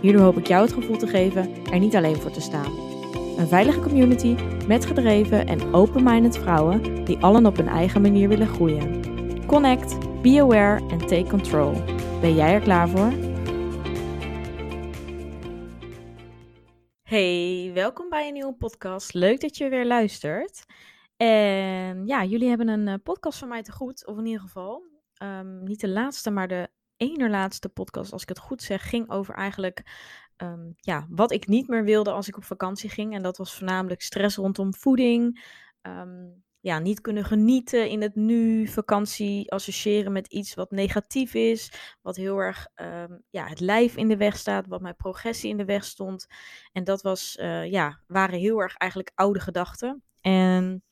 Hierdoor hoop ik jou het gevoel te geven er niet alleen voor te staan. Een veilige community met gedreven en open-minded vrouwen die allen op hun eigen manier willen groeien. Connect, be aware en take control. Ben jij er klaar voor? Hey, welkom bij een nieuwe podcast. Leuk dat je weer luistert. En ja, jullie hebben een eh, podcast van mij te goed, of in ieder geval. ehm, niet de laatste, maar de ene laatste podcast, als ik het goed zeg, ging over eigenlijk ehm, ja, wat ik niet meer wilde als ik op vakantie ging. En dat was voornamelijk stress rondom voeding. ehm, ja, niet kunnen genieten in het nu, vakantie associëren met iets wat negatief is, wat heel erg ehm, ja, het lijf in de weg staat, wat mijn progressie in de weg stond. En dat was, eh, ja, waren heel erg eigenlijk oude gedachten. En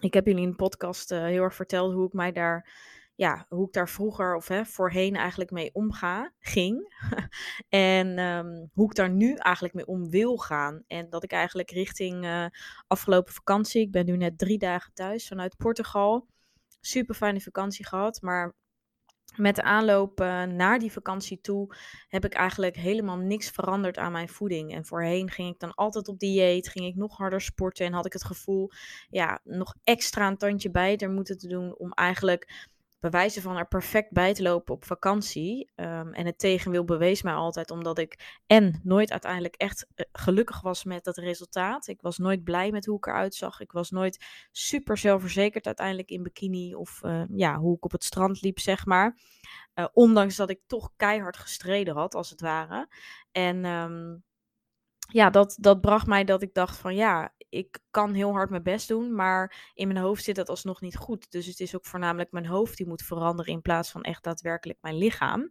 ik heb jullie in de podcast eh, heel erg verteld hoe ik mij daar, ja, hoe ik daar vroeger of hè, voorheen eigenlijk mee omga, ging. en ehm, hoe ik daar nu eigenlijk mee om wil gaan. En dat ik eigenlijk richting eh, afgelopen vakantie, ik ben nu net drie dagen thuis vanuit Portugal. Super fijne vakantie gehad, maar met de aanloop eh, naar die vakantie toe heb ik eigenlijk helemaal niks veranderd aan mijn voeding. En voorheen ging ik dan altijd op dieet, ging ik nog harder sporten en had ik het gevoel, ja, nog extra een tandje bij er moeten te doen om eigenlijk bewijzen van er perfect bij te lopen op vakantie. Ehm, en het tegenwiel bewees mij altijd omdat ik en nooit uiteindelijk echt eh, gelukkig was met dat resultaat. Ik was nooit blij met hoe ik eruit zag. Ik was nooit super zelfverzekerd uiteindelijk in bikini of eh, ja, hoe ik op het strand liep, zeg maar. Eh, ondanks dat ik toch keihard gestreden had, als het ware. En ehm, ja, dat, dat bracht mij dat ik dacht van ja, ik kan heel hard mijn best doen, maar in mijn hoofd zit dat alsnog niet goed. Dus het is ook voornamelijk mijn hoofd die moet veranderen in plaats van echt daadwerkelijk mijn lichaam.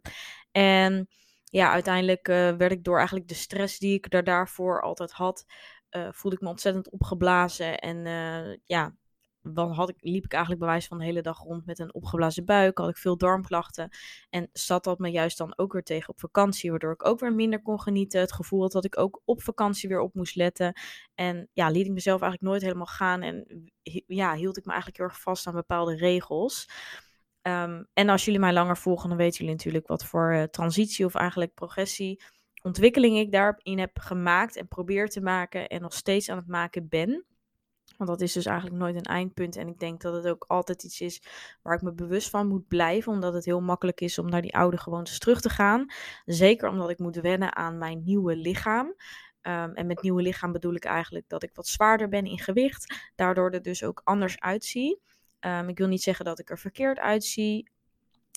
En ja, uiteindelijk eh, werd ik door eigenlijk de stress die ik daar daarvoor altijd had, eh, voelde ik me ontzettend opgeblazen. En eh, ja, dan had ik, liep ik eigenlijk bij wijze van de hele dag rond met een opgeblazen buik, had ik veel darmklachten. En zat dat me juist dan ook weer tegen op vakantie, waardoor ik ook weer minder kon genieten. Het gevoel had dat ik ook op vakantie weer op moest letten. En ja, liet ik mezelf eigenlijk nooit helemaal gaan en ja, hield ik me eigenlijk heel erg vast aan bepaalde regels. Ehm, en als jullie mij langer volgen, dan weten jullie natuurlijk wat voor uh, transitie of eigenlijk progressie, ontwikkeling ik daarin heb gemaakt en probeer te maken en nog steeds aan het maken ben. Want dat is dus eigenlijk nooit een eindpunt. En ik denk dat het ook altijd iets is waar ik me bewust van moet blijven. Omdat het heel makkelijk is om naar die oude gewoontes terug te gaan. Zeker omdat ik moet wennen aan mijn nieuwe lichaam. Um, en met nieuwe lichaam bedoel ik eigenlijk dat ik wat zwaarder ben in gewicht. Daardoor er dus ook anders uitzie. Um, ik wil niet zeggen dat ik er verkeerd uitzie.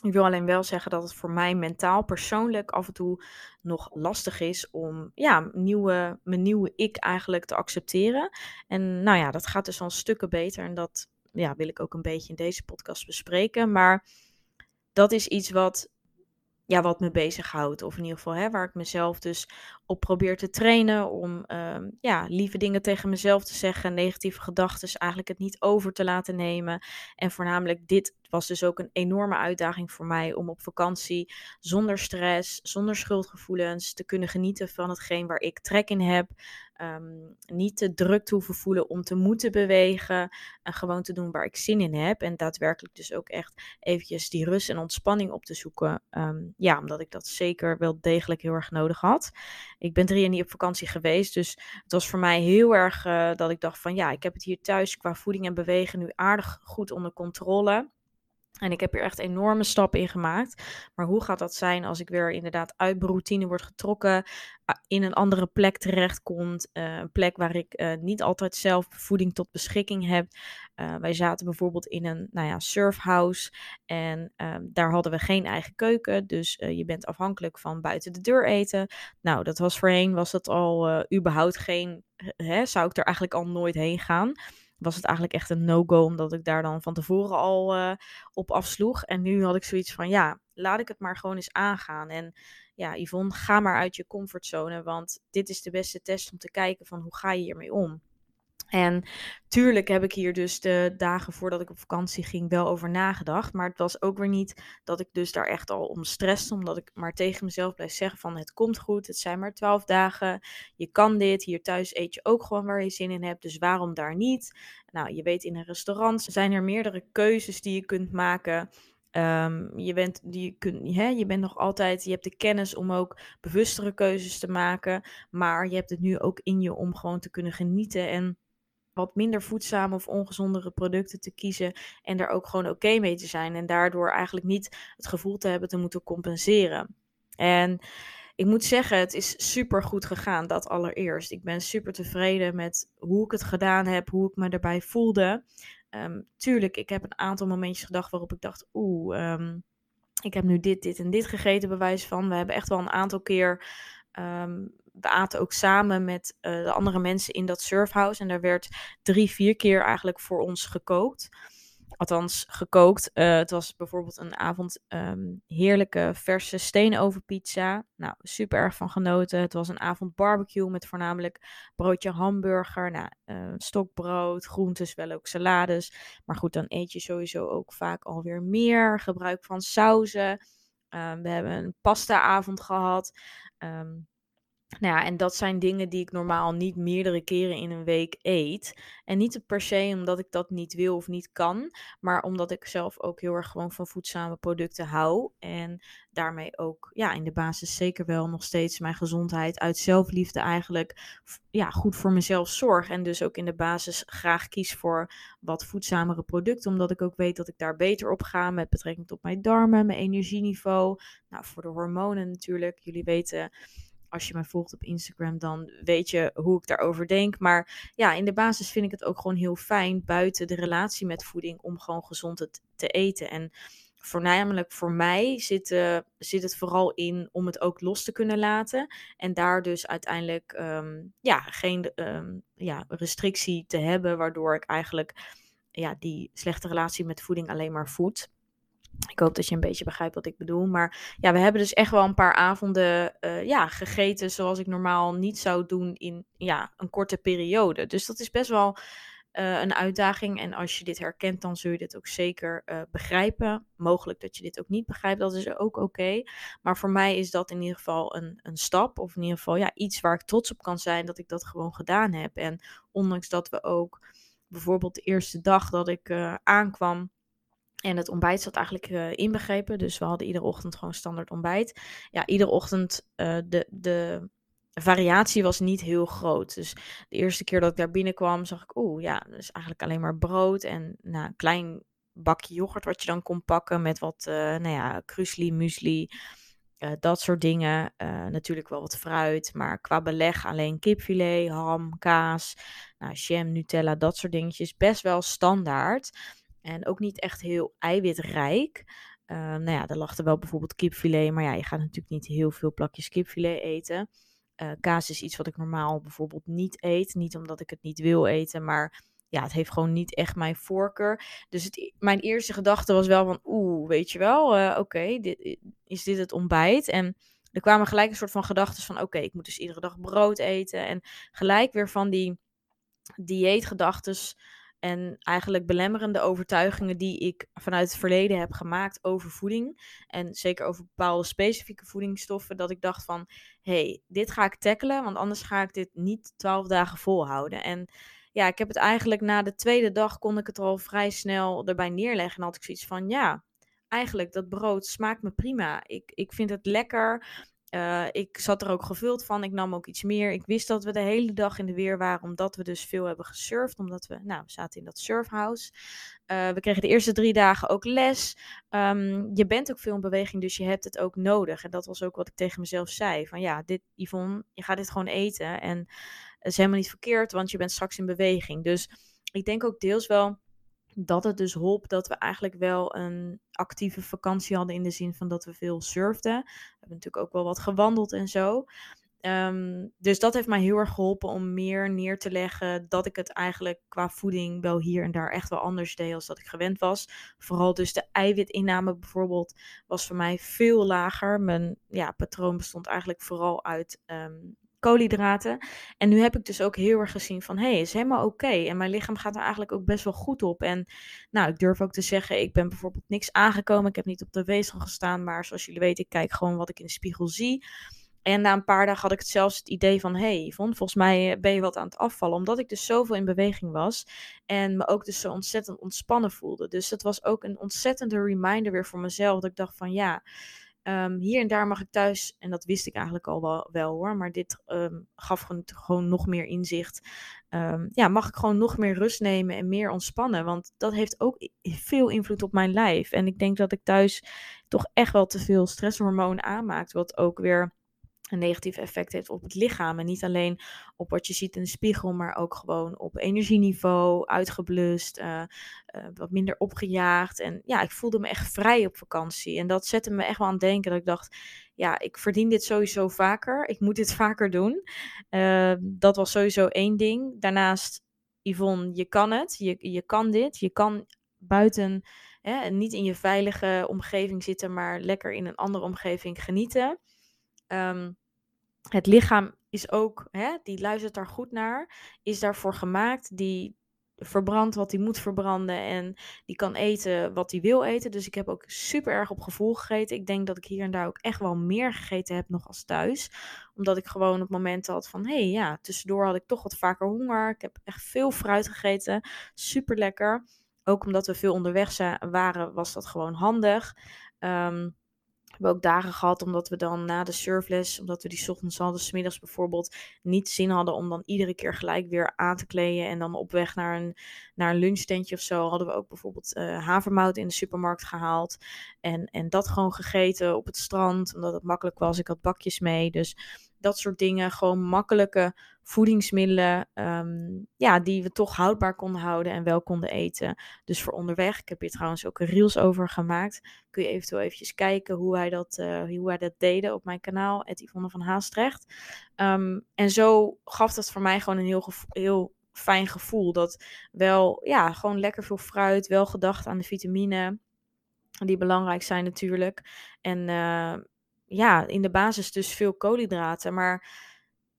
Ik wil alleen wel zeggen dat het voor mij mentaal, persoonlijk af en toe nog lastig is om ja, nieuwe, mijn nieuwe ik eigenlijk te accepteren. En nou ja, dat gaat dus al stukken beter. En dat ja, wil ik ook een beetje in deze podcast bespreken. Maar dat is iets wat ja, wat me bezighoudt. Of in ieder geval hè, waar ik mezelf dus op probeer te trainen. Om uh, ja, lieve dingen tegen mezelf te zeggen. Negatieve gedachten eigenlijk het niet over te laten nemen. En voornamelijk dit was dus ook een enorme uitdaging voor mij. Om op vakantie zonder stress, zonder schuldgevoelens te kunnen genieten van hetgeen waar ik trek in heb. Um, niet te druk te hoeven voelen om te moeten bewegen. En gewoon te doen waar ik zin in heb. En daadwerkelijk dus ook echt eventjes die rust en ontspanning op te zoeken. Um, ja, omdat ik dat zeker wel degelijk heel erg nodig had. Ik ben drie jaar niet op vakantie geweest. Dus het was voor mij heel erg uh, dat ik dacht van ja, ik heb het hier thuis qua voeding en bewegen nu aardig goed onder controle. En ik heb hier echt enorme stappen in gemaakt. Maar hoe gaat dat zijn als ik weer inderdaad uit mijn routine word getrokken, in een andere plek terechtkomt, uh, een plek waar ik uh, niet altijd zelf voeding tot beschikking heb. Uh, wij zaten bijvoorbeeld in een nou ja, surfhouse en daar hadden we geen eigen keuken, dus je bent afhankelijk van buiten de deur eten. Nou, dat was voorheen, was dat al überhaupt geen, hè, zou ik er eigenlijk al nooit heen gaan was het eigenlijk echt een no-go, omdat ik daar dan van tevoren al uh, op afsloeg. En nu had ik zoiets van, ja, laat ik het maar gewoon eens aangaan. En ja, Yvonne, ga maar uit je comfortzone, want dit is de beste test om te kijken van hoe ga je hiermee om. En tuurlijk heb ik hier dus de dagen voordat ik op vakantie ging wel over nagedacht. Maar het was ook weer niet dat ik dus daar echt al om stresste. Omdat ik maar tegen mezelf blijf zeggen van het komt goed. Het zijn maar twaalf dagen. Je kan dit. Hier thuis eet je ook gewoon waar je zin in hebt. Dus waarom daar niet? Nou, je weet in een restaurant zijn er meerdere keuzes die je kunt maken. Um, je, bent, die kunt, hè, je bent nog altijd, je hebt de kennis om ook bewustere keuzes te maken. Maar je hebt het nu ook in je om gewoon te kunnen genieten. En wat minder voedzame of ongezondere producten te kiezen en daar ook gewoon oké mee te zijn en daardoor eigenlijk niet het gevoel te hebben te moeten compenseren. En ik moet zeggen, het is super goed gegaan, dat allereerst. Ik ben super tevreden met hoe ik het gedaan heb, hoe ik me erbij voelde. Um, tuurlijk, ik heb een aantal momentjes gedacht waarop ik dacht, oeh, um, ik heb nu dit, dit en dit gegeten, bewijs van. We hebben echt wel een aantal keer um, we aten ook samen met uh, de andere mensen in dat surfhouse. En daar werd drie, vier keer eigenlijk voor ons gekookt. Althans, gekookt. Uh, het was bijvoorbeeld een avond um, heerlijke verse steenovenpizza. Nou, super erg van genoten. Het was een avond barbecue met voornamelijk broodje hamburger. Nou, uh, stokbrood, groentes, wel ook salades. Maar goed, dan eet je sowieso ook vaak alweer meer. Gebruik van sauzen. Um, we hebben een pasta-avond gehad. Um, nou ja, en dat zijn dingen die ik normaal niet meerdere keren in een week eet. En niet per se omdat ik dat niet wil of niet kan, maar omdat ik zelf ook heel erg gewoon van voedzame producten hou. En daarmee ook ja, in de basis zeker wel nog steeds mijn gezondheid uit zelfliefde eigenlijk ja, goed voor mezelf zorg. En dus ook in de basis graag kies voor wat voedzamere producten, omdat ik ook weet dat ik daar beter op ga met betrekking tot mijn darmen, mijn energieniveau. Nou, voor de hormonen natuurlijk. Jullie weten als je mij volgt op Instagram, dan weet je hoe ik daarover denk. Maar ja, in de basis vind ik het ook gewoon heel fijn buiten de relatie met voeding om gewoon gezond te eten. En voornamelijk voor mij zit, uh, zit het vooral in om het ook los te kunnen laten. En daar dus uiteindelijk um, ja, geen um, ja, restrictie te hebben, waardoor ik eigenlijk ja, die slechte relatie met voeding alleen maar voed. Ik hoop dat je een beetje begrijpt wat ik bedoel. Maar ja, we hebben dus echt wel een paar avonden uh, ja, gegeten zoals ik normaal niet zou doen in ja, een korte periode. Dus dat is best wel uh, een uitdaging. En als je dit herkent, dan zul je dit ook zeker uh, begrijpen. Mogelijk dat je dit ook niet begrijpt, dat is ook oké. Maar voor mij is dat in ieder geval een, een stap. Of in ieder geval ja, iets waar ik trots op kan zijn dat ik dat gewoon gedaan heb. En ondanks dat we ook bijvoorbeeld de eerste dag dat ik aankwam en het ontbijt zat eigenlijk uh, inbegrepen. Dus we hadden iedere ochtend gewoon standaard ontbijt. Ja, iedere ochtend uh, de, de variatie was niet heel groot. Dus de eerste keer dat ik daar binnenkwam, zag ik, oeh, ja, dus eigenlijk alleen maar brood en nou, een klein bakje yoghurt wat je dan kon pakken met wat, uh, nou ja, krusli, muesli, dat soort dingen. natuurlijk wel wat fruit, maar qua beleg alleen kipfilet, ham, kaas, nou, jam, Nutella, dat soort dingetjes. Best wel standaard. En ook niet echt heel eiwitrijk. Uh, nou ja, er lag er wel bijvoorbeeld kipfilet. Maar ja, je gaat natuurlijk niet heel veel plakjes kipfilet eten. Uh, kaas is iets wat ik normaal bijvoorbeeld niet eet. Niet omdat ik het niet wil eten, maar ja, het heeft gewoon niet echt mijn voorkeur. Dus mijn eerste gedachte was wel van, oeh, weet je wel, uh, oké, is dit het ontbijt? En er kwamen gelijk een soort van gedachten van, oké, ik moet dus iedere dag brood eten. En gelijk weer van die dieetgedachtes en eigenlijk belemmerende overtuigingen die ik vanuit het verleden heb gemaakt over voeding. En zeker over bepaalde specifieke voedingsstoffen. Dat ik dacht van, hé, hey, dit ga ik tackelen, want anders ga ik dit niet twaalf dagen volhouden. En ja, ik heb het eigenlijk na de tweede dag kon ik het al vrij snel erbij neerleggen. En had ik zoiets van, ja, eigenlijk dat brood smaakt me prima. Ik, ik vind het lekker. Uh, ik zat er ook gevuld van. Ik nam ook iets meer. Ik wist dat we de hele dag in de weer waren, omdat we dus veel hebben gesurfd. Omdat we, nou, we zaten in dat surfhouse. Uh, we kregen de eerste drie dagen ook les. Um, je bent ook veel in beweging, dus je hebt het ook nodig. En dat was ook wat ik tegen mezelf zei. Van ja, dit, Yvonne, je gaat dit gewoon eten. En het is helemaal niet verkeerd, want je bent straks in beweging. Dus ik denk ook deels wel dat het dus hielp dat we eigenlijk wel een actieve vakantie hadden in de zin van dat we veel surfden. We hebben natuurlijk ook wel wat gewandeld en zo. Ehm, dus dat heeft mij heel erg geholpen om meer neer te leggen dat ik het eigenlijk qua voeding wel hier en daar echt wel anders deed als dat ik gewend was. Vooral dus de eiwitinname bijvoorbeeld was voor mij veel lager. Mijn ja, patroon bestond eigenlijk vooral uit ehm, koolhydraten. En nu heb ik dus ook heel erg gezien van, hé, hey, is helemaal oké. En mijn lichaam gaat er eigenlijk ook best wel goed op. En nou, ik durf ook te zeggen, ik ben bijvoorbeeld niks aangekomen. Ik heb niet op de weegschaal gestaan, maar zoals jullie weten, ik kijk gewoon wat ik in de spiegel zie. En na een paar dagen had ik het zelfs het idee van, hey Yvonne, volgens mij eh, ben je wat aan het afvallen. Omdat ik dus zoveel in beweging was en me ook dus zo ontzettend ontspannen voelde. Dus dat was ook een ontzettende reminder weer voor mezelf. Dat ik dacht van, ja, Ehm, hier en daar mag ik thuis, en dat wist ik eigenlijk al wel, wel hoor, maar dit ehm, gaf gewoon, nog meer inzicht. Um, ja, mag ik gewoon nog meer rust nemen en meer ontspannen, want dat heeft ook veel invloed op mijn lijf. En ik denk dat ik thuis toch echt wel te veel stresshormoon aanmaakt, wat ook weer een negatief effect heeft op het lichaam. En niet alleen op wat je ziet in de spiegel, maar ook gewoon op energieniveau, uitgeblust, uh, wat minder opgejaagd. En ja, ik voelde me echt vrij op vakantie. En dat zette me echt wel aan het denken dat ik dacht, ja, ik verdien dit sowieso vaker. Ik moet dit vaker doen. Uh, dat was sowieso één ding. Daarnaast, Yvonne, je kan het. Je, je kan dit. Je kan buiten, hè, niet in je veilige omgeving zitten, maar lekker in een andere omgeving genieten. Um, het lichaam is ook, hè, die luistert daar goed naar, is daarvoor gemaakt, die verbrandt wat hij moet verbranden en die kan eten wat hij wil eten. Dus ik heb ook super erg op gevoel gegeten. Ik denk dat ik hier en daar ook echt wel meer gegeten heb nog als thuis. Omdat ik gewoon op momenten had van, hé hey, ja, tussendoor had ik toch wat vaker honger. Ik heb echt veel fruit gegeten, super lekker. Ook omdat we veel onderweg waren, was dat gewoon handig. Um, hebben ook dagen gehad omdat we dan na de surfles, omdat we die ochtends hadden, smiddags bijvoorbeeld, niet zin hadden om dan iedere keer gelijk weer aan te kleden. En dan op weg naar een, naar een lunchtentje of zo hadden we ook bijvoorbeeld uh, havermout in de supermarkt gehaald. En, en dat gewoon gegeten op het strand, omdat het makkelijk was. Ik had bakjes mee. Dus dat soort dingen. Gewoon makkelijke voedingsmiddelen. Ehm, ja, die we toch houdbaar konden houden en wel konden eten. Dus voor onderweg. Ik heb hier trouwens ook een reels over gemaakt. Kun je eventueel eventjes kijken hoe wij dat, uh, hoe wij dat deden op mijn kanaal. Het Yvonne van Haastrecht. Ehm, en zo gaf dat voor mij gewoon een heel, heel fijn gevoel. Dat wel, ja, gewoon lekker veel fruit. Wel gedacht aan de vitamine. Die belangrijk zijn natuurlijk. En uh, ja, in de basis dus veel koolhydraten. Maar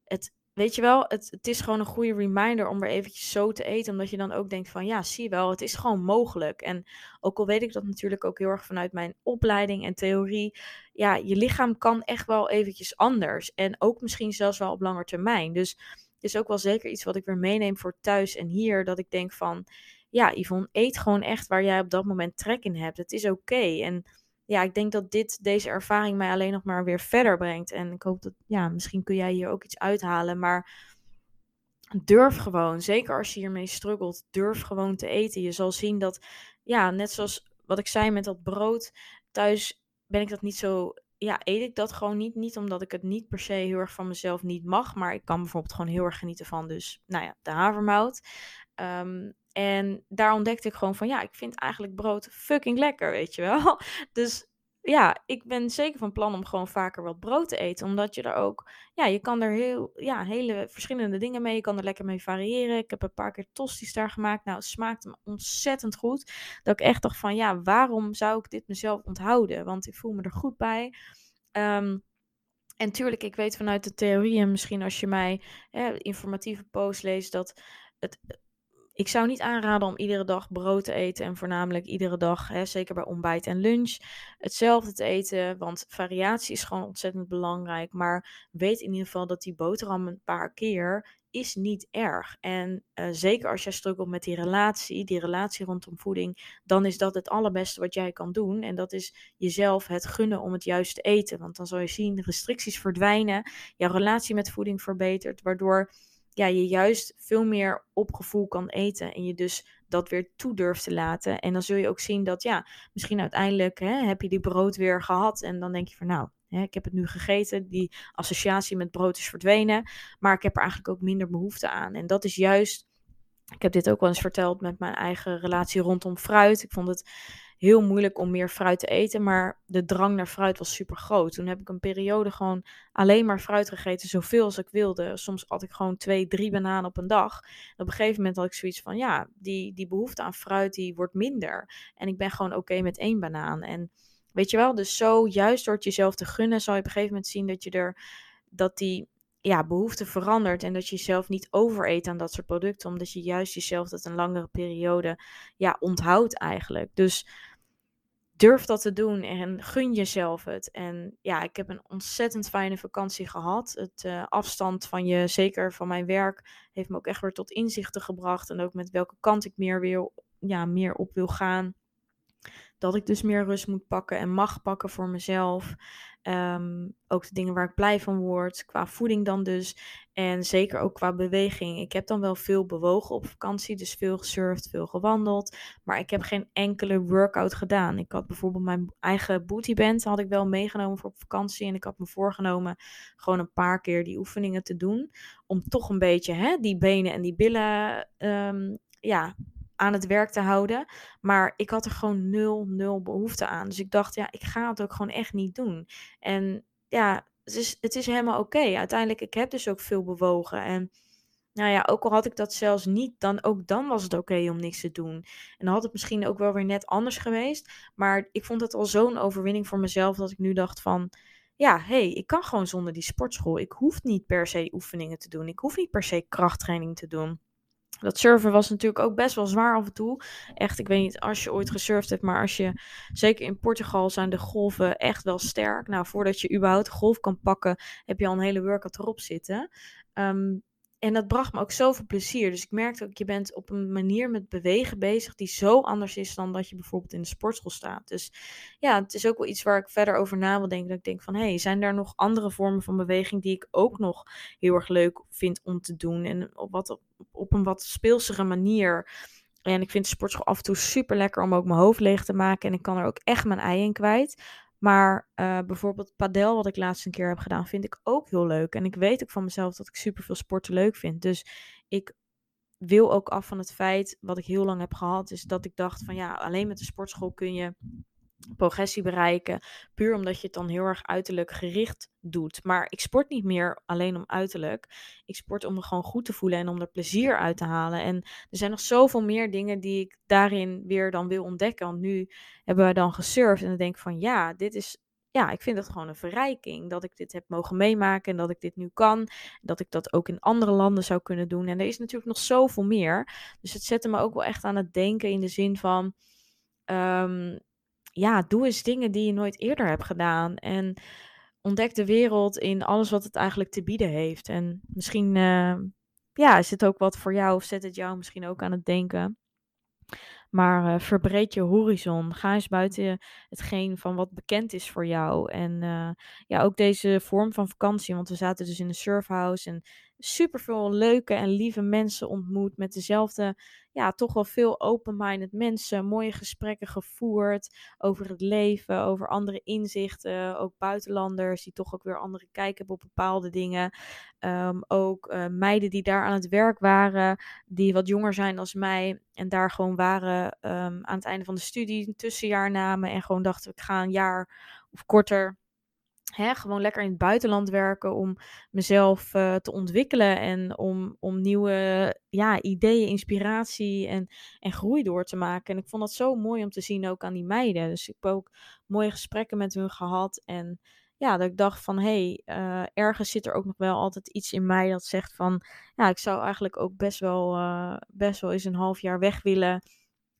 het, weet je wel, het, het is gewoon een goede reminder om er eventjes zo te eten. Omdat je dan ook denkt van, ja, zie wel, het is gewoon mogelijk. En ook al weet ik dat natuurlijk ook heel erg vanuit mijn opleiding en theorie. Ja, je lichaam kan echt wel eventjes anders. En ook misschien zelfs wel op lange termijn. Dus het is ook wel zeker iets wat ik weer meeneem voor thuis en hier. Dat ik denk van, ja, Yvonne, eet gewoon echt waar jij op dat moment trek in hebt. Het is oké. En ja, ik denk dat dit, deze ervaring mij alleen nog maar weer verder brengt. En ik hoop dat, ja, misschien kun jij hier ook iets uithalen. Maar durf gewoon, zeker als je hiermee struggelt, durf gewoon te eten. Je zal zien dat, ja, net zoals wat ik zei met dat brood, thuis ben ik dat niet zo, ja, eet ik dat gewoon niet. Niet omdat ik het niet per se heel erg van mezelf niet mag, maar ik kan bijvoorbeeld gewoon heel erg genieten van, dus, nou ja, de havermout. Um, en daar ontdekte ik gewoon van, ja, ik vind eigenlijk brood fucking lekker, weet je wel. Dus ja, ik ben zeker van plan om gewoon vaker wat brood te eten. Omdat je er ook, ja, je kan er heel, ja, hele verschillende dingen mee. Je kan er lekker mee variëren. Ik heb een paar keer tosties daar gemaakt. Nou, het smaakte me ontzettend goed. Dat ik echt dacht van, ja, waarom zou ik dit mezelf onthouden? Want ik voel me er goed bij. Um, en tuurlijk, ik weet vanuit de theorieën, misschien als je mij informatieve post leest, dat het, ik zou niet aanraden om iedere dag brood te eten en voornamelijk iedere dag, hè, zeker bij ontbijt en lunch, hetzelfde te eten. Want variatie is gewoon ontzettend belangrijk. Maar weet in ieder geval dat die boterham een paar keer is niet erg. En uh, zeker als jij struggelt met die relatie, die relatie rondom voeding, dan is dat het allerbeste wat jij kan doen. En dat is jezelf het gunnen om het juiste eten. Want dan zal je zien, restricties verdwijnen, jouw relatie met voeding verbetert, waardoor ja, je juist veel meer op gevoel kan eten. En je dus dat weer toe durft te laten. En dan zul je ook zien dat, ja, misschien uiteindelijk hè, heb je die brood weer gehad. En dan denk je van, nou, hè, ik heb het nu gegeten. Die associatie met brood is verdwenen. Maar ik heb er eigenlijk ook minder behoefte aan. En dat is juist. Ik heb dit ook wel eens verteld met mijn eigen relatie rondom fruit. Ik vond het heel moeilijk om meer fruit te eten, maar de drang naar fruit was super groot. Toen heb ik een periode gewoon alleen maar fruit gegeten, zoveel als ik wilde. Soms had ik gewoon twee, drie bananen op een dag. En op een gegeven moment had ik zoiets van, ja, die, die behoefte aan fruit, die wordt minder. En ik ben gewoon oké met één banaan. En weet je wel, dus zo juist door jezelf te gunnen, zal je op een gegeven moment zien dat je er, dat die ja, behoefte verandert en dat je jezelf niet overeet aan dat soort producten, omdat je juist jezelf dat een langere periode ja, onthoudt eigenlijk. Dus durf dat te doen en gun jezelf het. En ja, ik heb een ontzettend fijne vakantie gehad. Het uh, afstand van je, zeker van mijn werk, heeft me ook echt weer tot inzichten gebracht. En ook met welke kant ik meer, weer, ja, meer op wil gaan. Dat ik dus meer rust moet pakken en mag pakken voor mezelf. Ehm, ook de dingen waar ik blij van word, qua voeding dan dus. En zeker ook qua beweging. Ik heb dan wel veel bewogen op vakantie, dus veel gesurfd, veel gewandeld. Maar ik heb geen enkele workout gedaan. Ik had bijvoorbeeld mijn eigen bootyband, had ik wel meegenomen voor op vakantie. En ik had me voorgenomen gewoon een paar keer die oefeningen te doen. Om toch een beetje hè, die benen en die billen um, ja, aan het werk te houden. Maar ik had er gewoon nul, nul behoefte aan. Dus ik dacht, ja, ik ga het ook gewoon echt niet doen. En ja, het is, het is helemaal oké. Uiteindelijk, ik heb dus ook veel bewogen. En nou ja, ook al had ik dat zelfs niet, dan ook dan was het oké om niks te doen. En dan had het misschien ook wel weer net anders geweest. Maar ik vond het al zo'n overwinning voor mezelf dat ik nu dacht van ja, hey, ik kan gewoon zonder die sportschool. Ik hoef niet per se oefeningen te doen. Ik hoef niet per se krachttraining te doen. Dat surfen was natuurlijk ook best wel zwaar af en toe. Echt, ik weet niet als je ooit gesurfd hebt, maar als je, zeker in Portugal zijn de golven echt wel sterk. Nou, voordat je überhaupt golf kan pakken, heb je al een hele workout erop zitten. Um, en dat bracht me ook zoveel plezier. Dus ik merkte ook, je bent op een manier met bewegen bezig die zo anders is dan dat je bijvoorbeeld in de sportschool staat. Dus ja, het is ook wel iets waar ik verder over na wil denken. Dat ik denk van, hé, hey, zijn daar nog andere vormen van beweging die ik ook nog heel erg leuk vind om te doen? En op, wat, op, op een wat speelsere manier. En ik vind de sportschool af en toe super lekker om ook mijn hoofd leeg te maken. En ik kan er ook echt mijn ei in kwijt. Maar uh, bijvoorbeeld padel, wat ik laatst een keer heb gedaan, vind ik ook heel leuk. En ik weet ook van mezelf dat ik super veel sporten leuk vind. Dus ik wil ook af van het feit, wat ik heel lang heb gehad, is dat ik dacht van ja, alleen met de sportschool kun je progressie bereiken. Puur omdat je het dan heel erg uiterlijk gericht doet. Maar ik sport niet meer alleen om uiterlijk. Ik sport om me gewoon goed te voelen en om er plezier uit te halen. En er zijn nog zoveel meer dingen die ik daarin weer dan wil ontdekken. Want nu hebben we dan gesurfd en dan denk ik van ja, dit is. Ja, ik vind het gewoon een verrijking dat ik dit heb mogen meemaken en dat ik dit nu kan. Dat ik dat ook in andere landen zou kunnen doen. En er is natuurlijk nog zoveel meer. Dus het zette me ook wel echt aan het denken in de zin van. Um, ja, doe eens dingen die je nooit eerder hebt gedaan. En ontdek de wereld in alles wat het eigenlijk te bieden heeft. En misschien uh, ja, is het ook wat voor jou of zet het jou misschien ook aan het denken. Maar uh, verbreed je horizon. Ga eens buiten hetgeen van wat bekend is voor jou. En uh, ja, ook deze vorm van vakantie. Want we zaten dus in een surfhouse. En super veel leuke en lieve mensen ontmoet. Met dezelfde, ja, toch wel veel open-minded mensen. Mooie gesprekken gevoerd over het leven, over andere inzichten. Ook buitenlanders die toch ook weer andere kijk hebben op bepaalde dingen. Um, ook uh, meiden die daar aan het werk waren, die wat jonger zijn als mij. En daar gewoon waren um, aan het einde van de studie, een tussenjaar namen. En gewoon dachten, ik ga een jaar of korter Hè, gewoon lekker in het buitenland werken om mezelf uh, te ontwikkelen en om, om nieuwe ja, ideeën, inspiratie en, en groei door te maken. En ik vond dat zo mooi om te zien ook aan die meiden. Dus ik heb ook mooie gesprekken met hun gehad. En ja, dat ik dacht van hé, hey, uh, ergens zit er ook nog wel altijd iets in mij dat zegt van ja, ik zou eigenlijk ook best wel, uh, best wel eens een half jaar weg willen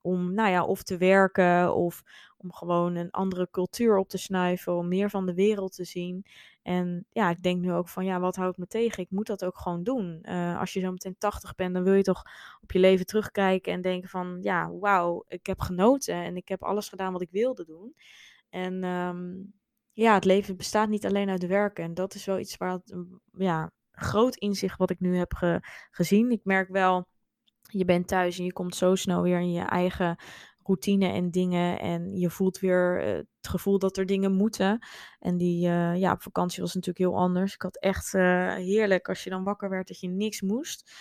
om, nou ja, of te werken of om gewoon een andere cultuur op te snuiven, om meer van de wereld te zien. En ja, ik denk nu ook van, ja, wat houdt me tegen? Ik moet dat ook gewoon doen. Uh, als je zo meteen 80 bent, dan wil je toch op je leven terugkijken en denken van, ja, wauw, ik heb genoten en ik heb alles gedaan wat ik wilde doen. En um, ja, het leven bestaat niet alleen uit werken. En dat is wel iets waar, ja, groot inzicht wat ik nu heb ge gezien. Ik merk wel je bent thuis en je komt zo snel weer in je eigen routine en dingen. En je voelt weer uh, het gevoel dat er dingen moeten. En die, uh, ja, op vakantie was natuurlijk heel anders. Ik had echt uh, heerlijk als je dan wakker werd dat je niks moest.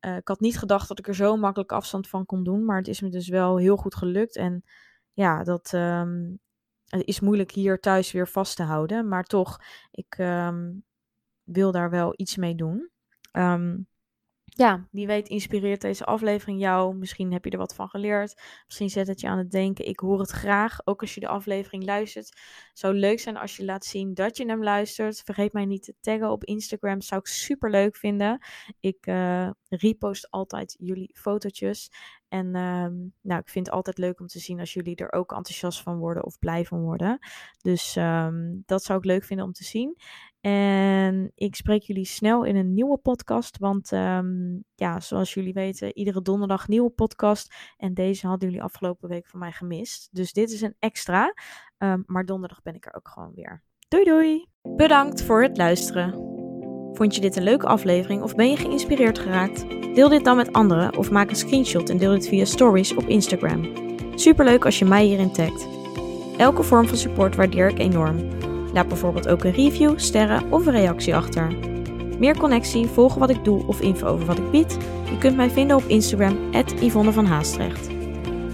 ik had niet gedacht dat ik er zo makkelijk afstand van kon doen. Maar het is me dus wel heel goed gelukt. En ja, dat ehm, is moeilijk hier thuis weer vast te houden. Maar toch, ik ehm, wil daar wel iets mee doen. Um, ja, wie weet inspireert deze aflevering jou. Misschien heb je er wat van geleerd. Misschien zet het je aan het denken. Ik hoor het graag, ook als je de aflevering luistert. Het zou leuk zijn als je laat zien dat je hem luistert. Vergeet mij niet te taggen op Instagram. Zou ik super leuk vinden. Ik uh, repost altijd jullie fotootjes. En uh, nou, ik vind het altijd leuk om te zien als jullie er ook enthousiast van worden of blij van worden. Dus um, dat zou ik leuk vinden om te zien. En ik spreek jullie snel in een nieuwe podcast. Want um, ja, zoals jullie weten, iedere donderdag nieuwe podcast. En deze hadden jullie afgelopen week van mij gemist. Dus dit is een extra. Um, maar donderdag ben ik er ook gewoon weer. Doei doei! Bedankt voor het luisteren. Vond je dit een leuke aflevering of ben je geïnspireerd geraakt? Deel dit dan met anderen of maak een screenshot en deel dit via stories op Instagram. Superleuk als je mij hierin tagt. Elke vorm van support waardeer ik enorm. Laat bijvoorbeeld ook een review, sterren of een reactie achter. Meer connectie, volgen wat ik doe of info over wat ik bied? Je kunt mij vinden op Instagram, Yvonne van Haastrecht.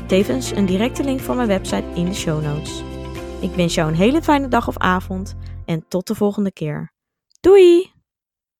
Tevens een directe link van mijn website in de show notes. Ik wens jou een hele fijne dag of avond en tot de volgende keer. Doei!